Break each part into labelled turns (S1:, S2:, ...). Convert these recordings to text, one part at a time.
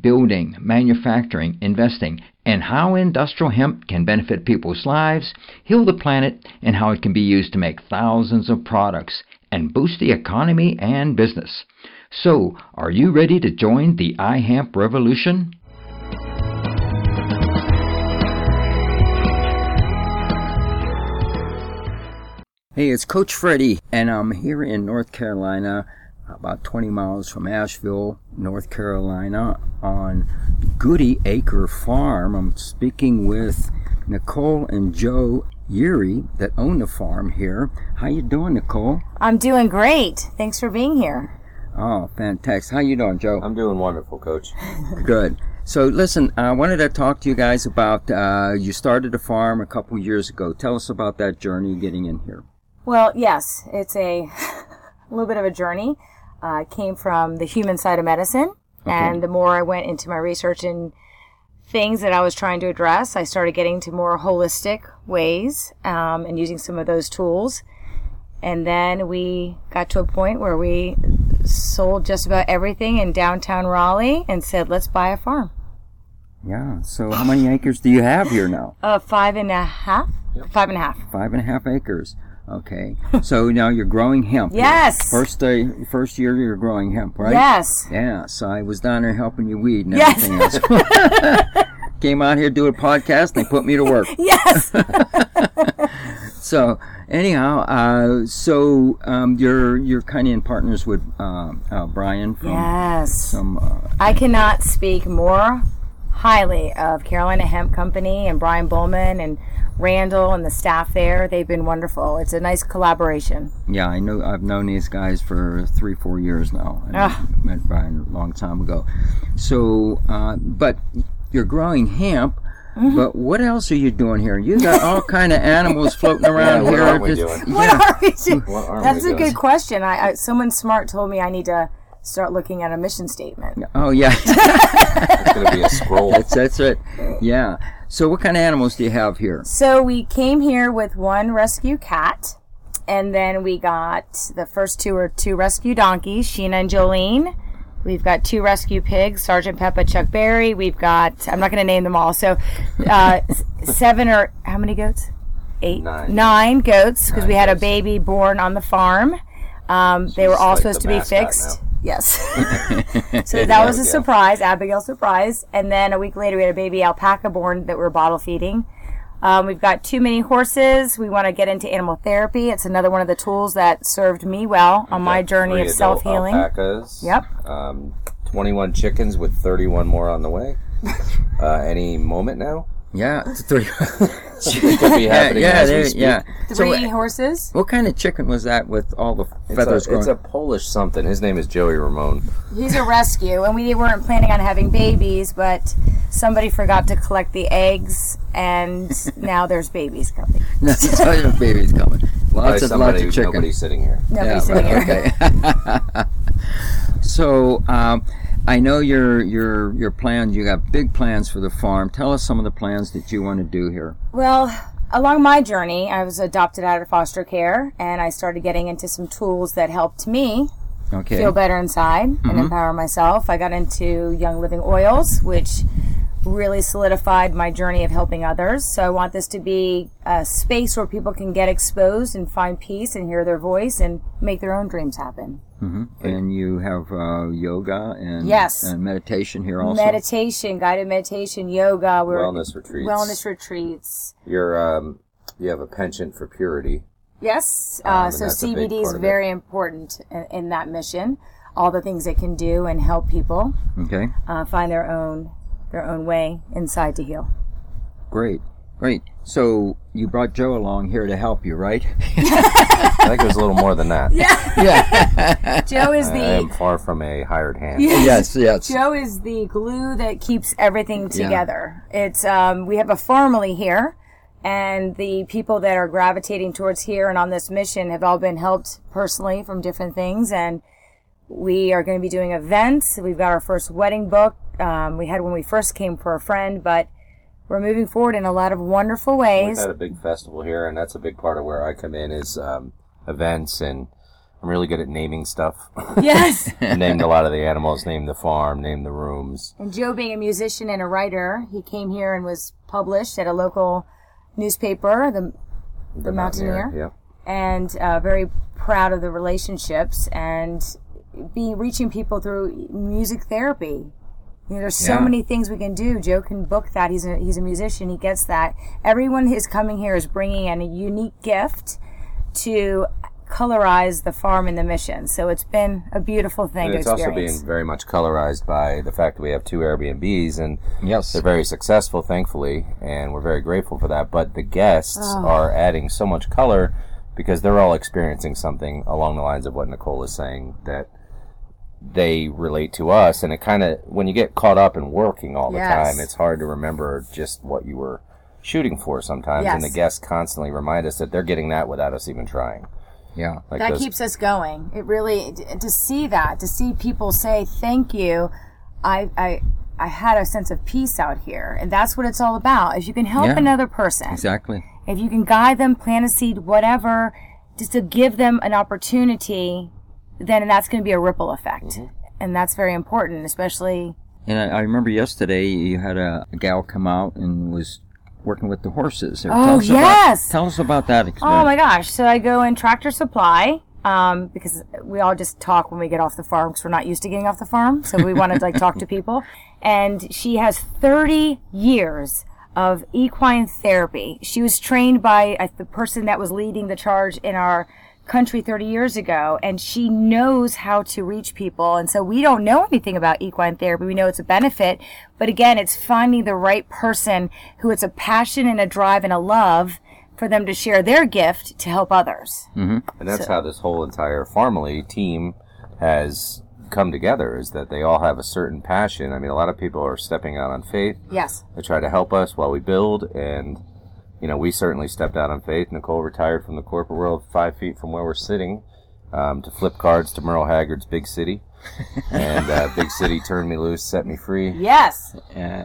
S1: building, manufacturing, investing, and how industrial hemp can benefit people's lives, heal the planet, and how it can be used to make thousands of products and boost the economy and business. So, are you ready to join the iHemp revolution? Hey, it's Coach Freddie, and I'm here in North Carolina about 20 miles from Asheville, North Carolina, on Goody Acre Farm. I'm speaking with Nicole and Joe Yerry that own the farm here. How you doing, Nicole?
S2: I'm doing great. Thanks for being here.
S1: Oh, fantastic. How you doing, Joe?
S3: I'm doing wonderful, Coach.
S1: Good. So, listen, I wanted to talk to you guys about uh, you started a farm a couple years ago. Tell us about that journey getting in here.
S2: Well, yes, it's a, a little bit of a journey uh, came from the human side of medicine. Okay. And the more I went into my research and things that I was trying to address, I started getting to more holistic ways um, and using some of those tools. And then we got to a point where we sold just about everything in downtown Raleigh and said, let's buy a farm.
S1: Yeah. So how many acres do you have here now?
S2: Uh, five and a half. Yep. Five and a half.
S1: Five and a half acres. Okay. So now you're growing hemp.
S2: Yes.
S1: First day, first year you're growing hemp, right?
S2: Yes.
S1: Yeah. So I was down there helping you weed and yes. everything else. Came out here to do a podcast. and They put me to work.
S2: Yes.
S1: so anyhow, uh, so um, you're you're kind of in partners with uh, uh, Brian from
S2: yes.
S1: Some. Uh,
S2: I cannot speak more highly of Carolina Hemp Company and Brian Bowman and Randall and the staff there. They've been wonderful. It's a nice collaboration.
S1: Yeah, I know. I've known these guys for three, four years now. I ah. met Brian a long time ago. So, uh, but you're growing hemp. Mm-hmm. But what else are you doing here? You got all kind of animals floating around
S3: yeah, what
S1: here.
S3: Are we doing?
S2: What are we doing? That's we a doing? good question. I, I, someone smart told me I need to start looking at a mission statement.
S1: Oh yeah,
S3: it's gonna be a scroll.
S1: That's that's it. Yeah. So what kind of animals do you have here?
S2: So we came here with one rescue cat, and then we got the first two are two rescue donkeys, Sheena and Jolene. We've got two rescue pigs, Sergeant Peppa, Chuck Berry. We've got I'm not going to name them all. So uh, seven or how many goats? Eight,
S3: nine,
S2: nine goats because we had goats. a baby born on the farm. Um, they were all like supposed to be fixed. Yes. so that was a surprise, Abigail surprise. And then a week later, we had a baby alpaca born that we're bottle feeding. Um, we've got too many horses. We want to get into animal therapy. It's another one of the tools that served me well on my journey of self healing.
S3: Alpacas.
S2: Yep.
S3: Um, 21 chickens with 31 more on the way. uh, any moment now?
S1: Yeah, it's three.
S3: it could be happening yeah, yeah,
S1: yeah.
S2: Three so, horses.
S1: What kind of chicken was that with all the feathers
S3: it's a, It's a Polish something. His name is Joey Ramone.
S2: He's a rescue, and we weren't planning on having babies, but somebody forgot to collect the eggs, and now there's babies coming.
S1: no, there's babies coming.
S3: Lots of, somebody, lots of chicken. Nobody's sitting here.
S2: Nobody's yeah, sitting
S1: right, here. Okay. so. Um, I know your your your plans. You got big plans for the farm. Tell us some of the plans that you want to do here.
S2: Well, along my journey, I was adopted out of foster care, and I started getting into some tools that helped me okay. feel better inside mm-hmm. and empower myself. I got into Young Living Oils, which really solidified my journey of helping others. So I want this to be a space where people can get exposed and find peace and hear their voice and make their own dreams happen.
S1: Mm-hmm. And you have uh, yoga and
S2: yes,
S1: and meditation here also.
S2: Meditation, guided meditation, yoga,
S3: wellness retreats.
S2: Wellness retreats.
S3: You're um, you have a penchant for purity.
S2: Yes, uh, um, so CBD is very important in, in, that mission. All the things it can do and help people.
S1: Okay.
S2: Uh, find their own their own way inside to heal.
S1: Great. Great. So you brought Joe along here to help you, right?
S3: I think it was a little more than that.
S2: Yeah.
S1: yeah.
S2: Joe is the. I
S3: am far from a hired hand.
S1: Yes, yes.
S2: Joe is the glue that keeps everything together. Yeah. It's um, we have a family here, And the people that are gravitating towards here and on this mission have all been helped personally from different things. And we are going to be doing events. We've got our first wedding book. Um, we had when we first came for a friend, but we're moving forward in a lot of wonderful ways.
S3: We've had a big festival here, and that's a big part of where I come in is um, events, and I'm really good at naming stuff.
S2: yes.
S3: named a lot of the animals, named the farm, named the rooms.
S2: And Joe, being a musician and a writer, he came here and was published at a local newspaper, the the Mountaineer,
S3: Yeah.
S2: and uh, very proud of the relationships and be reaching people through music therapy. You know, there's so
S1: Yeah.
S2: many things we can do. Joe can book that. He's a he's a musician. He gets that. Everyone who's coming here is bringing in a unique gift to colorize the farm and the mission. So it's been a beautiful thing
S3: And
S2: to
S3: it's also
S2: experience.
S3: being very much colorized by the fact that we have two Airbnbs, and
S1: Yes.
S3: they're very successful, thankfully, and we're very grateful for that. But the guests ah. are adding so much color because they're all experiencing something along the lines of what Nicole is saying that they relate to us. And it kind of, when you get caught up in working all the
S2: Yes.
S3: time, it's hard to remember just what you were shooting for sometimes. And the guests constantly remind us that they're getting that without us even trying.
S1: Yeah.
S3: Like
S2: that
S3: those-
S2: keeps us going. It really to see that, to see people say thank you. I I I had a sense of peace out here, and that's what it's all about. If you can help
S1: Yeah.
S2: another person,
S1: Exactly.
S2: if you can guide them, plant a seed, whatever, just to give them an opportunity, then that's going to be a ripple effect,
S3: Mm-hmm.
S2: and that's very important, especially.
S1: And I, I remember yesterday you had a, a gal come out and was working with the horses.
S2: Oh,
S1: tell us
S2: yes!
S1: About, tell us about that experience.
S2: Oh my gosh! So I go in Tractor Supply. Um, because we all just talk when we get off the farm because we're not used to getting off the farm. So we want to like talk to people. And she has 30 years of equine therapy. She was trained by uh, the person that was leading the charge in our country 30 years ago and she knows how to reach people and so we don't know anything about equine therapy we know it's a benefit but again it's finding the right person who it's a passion and a drive and a love for them to share their gift to help others mm-hmm.
S3: And that's how this whole entire Farmily team has come together is that they all have a certain passion. I mean, a lot of people are stepping out on faith.
S2: yes
S3: They try to help us while we build. And, you know, we certainly stepped out on faith. Nicole retired from the corporate world five feet from where we're sitting um, to flip cards to Merle Haggard's Big City. and uh, Big City turned me loose, set me free.
S2: yes
S1: Yeah.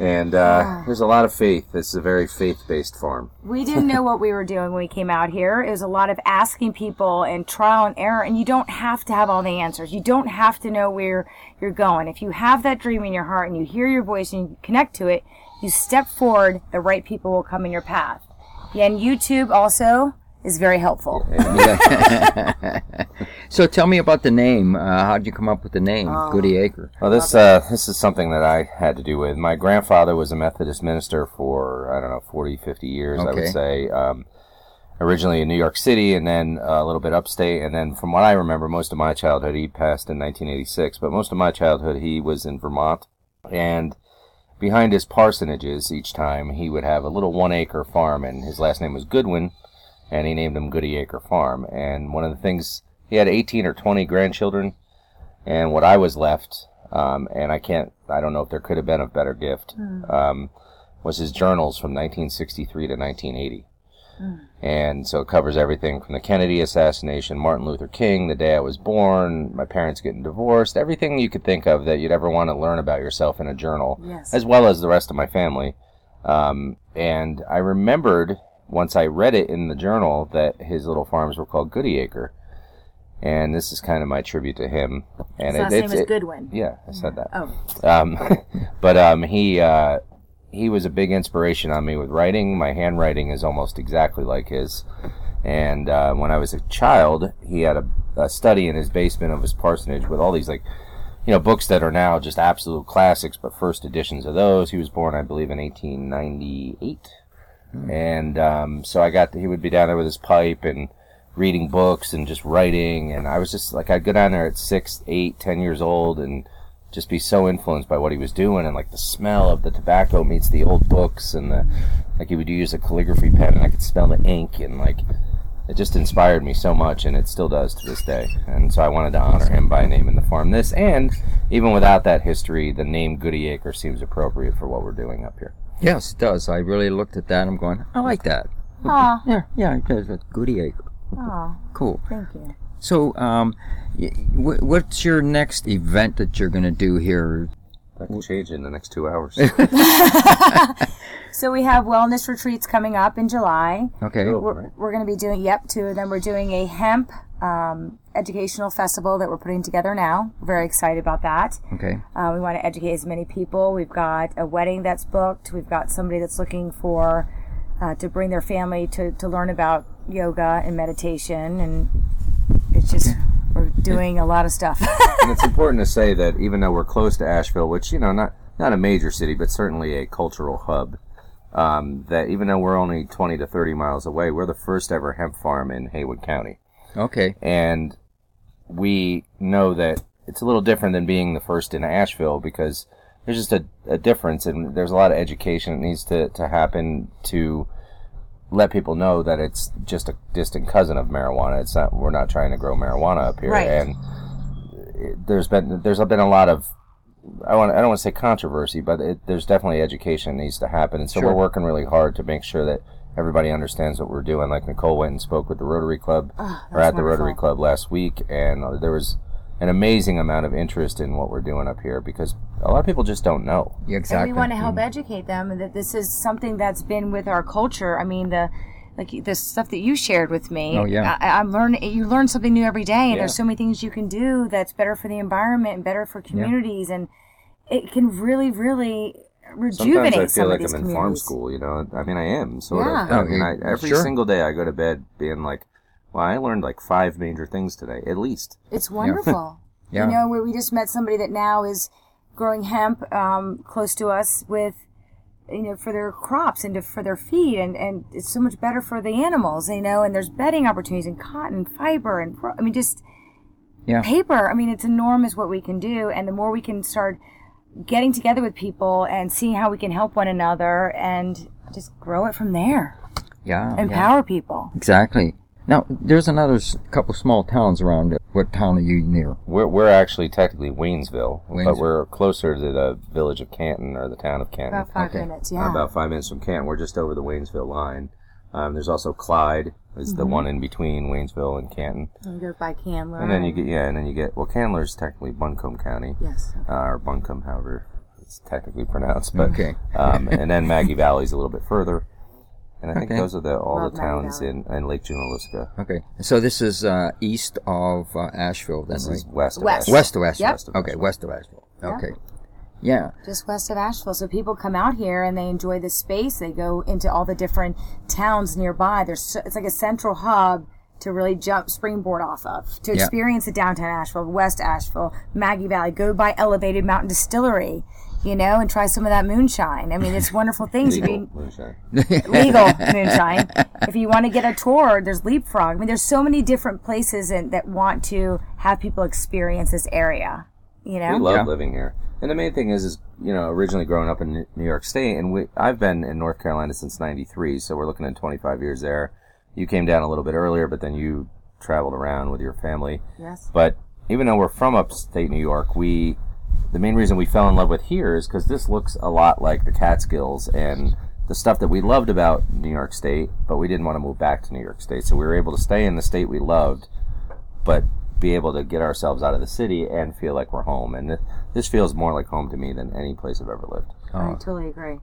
S3: And uh, there's a lot of faith. This is a very faith based farm.
S2: we didn't know what we were doing when we came out here. It was a lot of asking people and trial and error, and you don't have to have all the answers. You don't have to know where you're going. If you have that dream in your heart and you hear your voice and you connect to it, you step forward, the right people will come in your path. Yeah, and YouTube also is very helpful.
S1: So tell me about the name. Uh, how did you come up with the name,
S2: Oh.
S1: Goody Acre?
S3: Well, this uh, this is something that I had to do with. My grandfather was a Methodist minister for I don't know 40, 50 years. I would say. Um, originally in New York City, and then uh, a little bit upstate, and then from what I remember, most of my childhood he passed in 1986. But most of my childhood he was in Vermont, and behind his parsonages each time he would have a little one acre farm, and his last name was Goodwin, and he named him Goody Acre Farm. And one of the things he had 18 or 20 grandchildren and what I was left, um, and I can't, I don't know if there could have been a better gift, um, was his journals from 1963 to 1980. And so it covers everything from the Kennedy assassination, Martin Luther King, the day I was born, my parents getting divorced, everything you could think of that you'd ever want to learn about yourself in a journal,
S2: Yes.
S3: as well as the rest of my family. Um, and I remembered once I read it in the journal that his little farms were called Goody Acre. And this is kind of my tribute to him. And
S2: His last name is Goodwin.
S3: Yeah, I said that.
S2: Oh,
S3: Um, but um, he uh, he was a big inspiration on me with writing. My handwriting is almost exactly like his. And uh, when I was a child, he had a, a study in his basement of his parsonage with all these like, you know, books that are now just absolute classics, but first editions of those. He was born, I believe, in 1898, and um, so I got he would be down there with his pipe and reading books and just writing, and I was just like I'd go down there at six, eight, ten years old and just be so influenced by what he was doing and like the smell of the tobacco meets the old books and the like he would use a calligraphy pen and I could smell the ink and like it just inspired me so much and it still does to this day and so I wanted to honor him by naming the farm this and even without that history the name Goody Acre seems appropriate for what we're doing up here
S1: Yes, it does. I really looked at that. and I'm going. I like that.
S2: Aw,
S1: Yeah, yeah. It does. A goodie acre.
S2: aw,
S1: Cool.
S2: thank you.
S1: So, um, y- what's your next event that you're going to do here?
S3: That can change in the next two hours.
S2: So we have wellness retreats coming up in July.
S1: Okay.
S3: Cool.
S2: We're, we're going to be doing, yep, two of them. We're doing a hemp um, educational festival that we're putting together now. Very excited about that.
S1: Okay.
S2: Uh, we want to educate as many people. We've got a wedding that's booked. We've got somebody that's looking for uh, to bring their family to, to learn about yoga and meditation. And it's just, we're doing a lot of stuff.
S3: and it's important to say that even though we're close to Asheville, which you know not not a major city, but certainly a cultural hub, um, that even though we're only 20 to 30 miles away, we're the first ever hemp farm in Haywood County,
S1: Okay.
S3: and we know that it's a little different than being the first in Asheville because there's just a, a difference, and there's a lot of education that needs to, to happen to let people know that it's just a distant cousin of marijuana. It's not. We're not trying to grow marijuana up here,
S2: Right.
S3: and it, there's been there's been a lot of I want I don't want to say controversy, but it, there's definitely education needs to happen, and so
S1: Sure.
S3: we're working really hard to make sure that everybody understands what we're doing. Like Nicole went and spoke with the Rotary Club,
S2: Ah,
S3: or at the Rotary. Club last week, and there was an amazing amount of interest in what we're doing up here because a lot of people just don't know.
S1: Yeah, exactly.
S2: And
S1: exactly.
S2: we want to help mm. educate them and that this is something that's been with our culture. I mean, the like the stuff that you shared with me.
S1: Oh, yeah.
S2: I, I'm learning. You learn something new every day, and
S3: Yeah.
S2: there's so many things you can do that's better for the environment and better for communities, and it can really, really rejuvenate
S3: Sometimes I feel
S2: of
S3: like I'm in farm school. You know, I mean, I am sort
S2: Yeah.
S3: of. I
S1: Oh,
S3: mean, I, every
S1: sure.
S3: single day I go to bed being like, "Well, I learned like five major things today, at least."
S2: It's wonderful.
S1: Yeah.
S2: You know, where we just met somebody that now is growing hemp um, close to us with, you know, for their crops and to, for their feed, and, and it's so much better for the animals, you know, and there's bedding opportunities and cotton, fiber, and pro- I mean, just
S1: Yeah.
S2: paper. I mean, it's enormous what we can do, and the more we can start getting together with people and seeing how we can help one another and just grow it from there,
S1: Yeah. yeah.
S2: empower people.
S1: Exactly. Now, there's another s- couple small towns around it. What town are you near?
S3: We're we're actually technically Waynesville, but we're closer to the village of Canton or the town of Canton.
S2: About five
S1: Okay.
S2: minutes, yeah.
S3: About five minutes from Canton. We're just over the Waynesville line. Um, there's also Clyde, is
S2: Mm-hmm.
S3: the one in between Waynesville and Canton,
S2: You go by Candler.
S3: and then you get yeah, and then you get well, Candler's technically Buncombe County,
S2: yes.
S3: uh, or Buncombe, however it's technically pronounced. But
S1: Okay.
S3: um, and then Maggie Valley's a little bit further, and I think
S1: Okay.
S3: those are the all
S2: Love
S3: the towns in, in Lake Junaluska.
S1: Okay. So this is uh, east of uh, Asheville, then,
S3: This
S1: right?
S3: is west. Of
S2: West.
S3: Asheville.
S1: West of Asheville.
S2: Yep.
S3: West of
S1: okay,
S3: Asheville.
S1: west of Asheville.
S2: Yeah.
S1: Okay. Yeah.
S2: just west of Asheville. So people come out here and they enjoy the space. They go into all the different towns nearby. There's so, it's like a central hub to really jump springboard off of to
S1: Yeah.
S2: experience the downtown Asheville, West Asheville, Maggie Valley. Go by Elevated Mountain Distillery, you know, and try some of that moonshine. I mean, it's wonderful things. If
S3: Legal
S2: you,
S3: moonshine.
S2: legal moonshine. If you want to get a tour, there's Leapfrog. I mean, there's so many different places in, that want to have people experience this area. You know,
S3: We love
S1: Yeah.
S3: living here. And the main thing is, is you know, originally growing up in New York State, and we, I've been in North Carolina since '93, so we're looking at 25 years there. You came down a little bit earlier, but then you traveled around with your family.
S2: yes.
S3: But even though we're from upstate New York, we the main reason we fell in love with here is because this looks a lot like the Catskills and the stuff that we loved about New York State, but we didn't want to move back to New York State, so we were able to stay in the state we loved, but be able to get ourselves out of the city and feel like we're home. And th- this feels more like home to me than any place I've ever lived.
S2: I
S1: Oh,
S2: totally agree.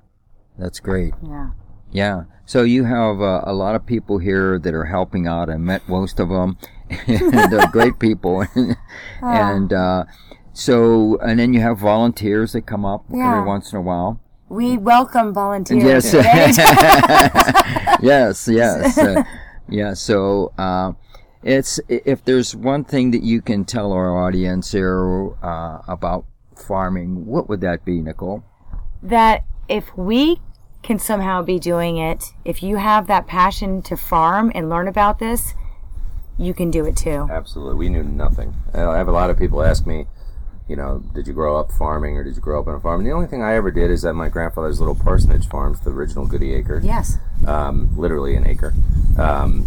S1: that's great.
S2: Yeah.
S1: Yeah. So you have uh, a lot of people here that are helping out. I met most of them. and they're great people. and uh, so, and then you have volunteers that come up
S2: Yeah.
S1: every once in a while.
S2: We welcome volunteers.
S1: Yes.
S2: at
S1: yes, yes, uh, yeah. So uh, it's if there's one thing that you can tell our audience here uh, about farming, what would that be, Nicole?
S2: that if we can somehow be doing it, if you have that passion to farm and learn about this, you can do it too.
S3: Absolutely. We knew nothing. I have a lot of people ask me, you know, did you grow up farming or did you grow up on a farm? And the only thing I ever did is at my grandfather's little parsonage farms, the original Goody Acre.
S2: Yes.
S3: um, literally an acre. Um,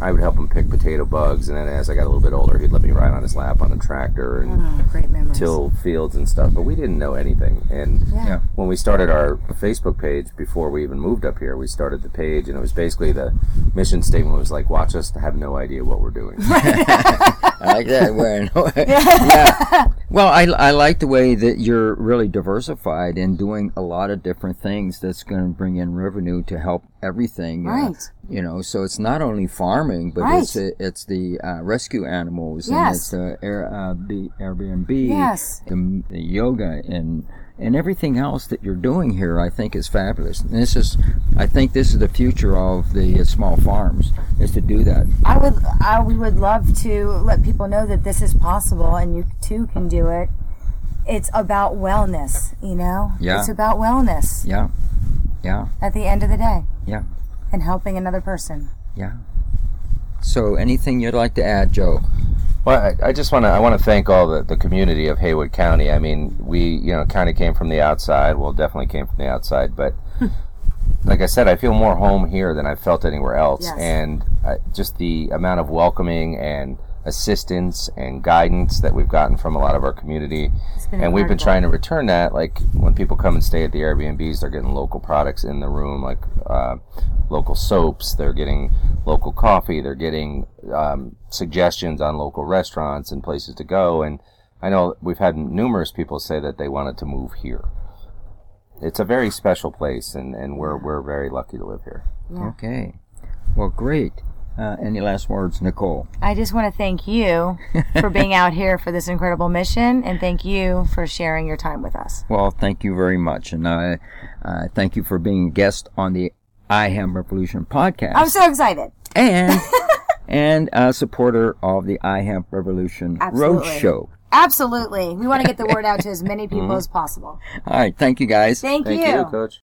S3: I would help him pick potato bugs, and then as I got a little bit older, he'd let me ride on his lap on the tractor and
S2: Oh, great memories.
S3: till fields and stuff. But we didn't know anything. And
S2: yeah.
S1: Yeah.
S3: when we started our Facebook page before we even moved up here, we started the page, and it was basically the mission statement was like, "Watch us have no idea what we're doing."
S1: I like that. Well, yeah. Well, I, I like the way that you're really diversified and doing a lot of different things that's going to bring in revenue to help everything. uh,
S2: Right.
S1: you know, so it's not only farming, but
S2: Right.
S1: it's it's the uh, rescue animals and
S2: Yes.
S1: it's the Air, uh, the Airbnb,
S2: Yes.
S1: the, the yoga and and everything else that you're doing here. I think is fabulous. And this is, I think, this is the future of the uh, small farms is to do that.
S2: I would, I we would love to let people know that this is possible and you too can do it. It's about wellness, you know?
S1: Yeah.
S2: It's about wellness
S1: Yeah, yeah,
S2: at the end of the day
S1: yeah,
S2: and helping another person.
S1: yeah. So, anything you'd like to add, Joe?
S3: Well, I, I just want to I want to thank all the, the community of Haywood County. I mean, we you know kind of came from the outside. Well, definitely came from the outside, but like I said, I feel more home here than I've felt anywhere else.
S2: Yes.
S3: And uh, just the amount of welcoming and assistance and guidance that we've gotten from a lot of our community, and we've been trying to return that. Like when people come and stay at the Airbnbs, they're getting local products in the room, like uh, local soaps. They're getting local coffee. They're getting um, suggestions on local restaurants and places to go. And I know we've had numerous people say that they wanted to move here. It's a very special place, and, and we're we're very lucky to live here.
S1: Okay. Well, great. Uh, any last words, Nicole?
S2: I just want to thank you for being out here for this incredible mission and thank you for sharing your time with us.
S1: Well, thank you very much, and I uh, thank you for being a guest on the iHemp Revolution podcast,
S2: I'm so excited.
S1: and and a supporter of the iHemp Revolution
S2: Absolutely.
S1: Roadshow.
S2: Absolutely. We want to get the word out to as many people as possible.
S1: All right, thank you guys.
S2: Thank,
S3: Thank you, Coach.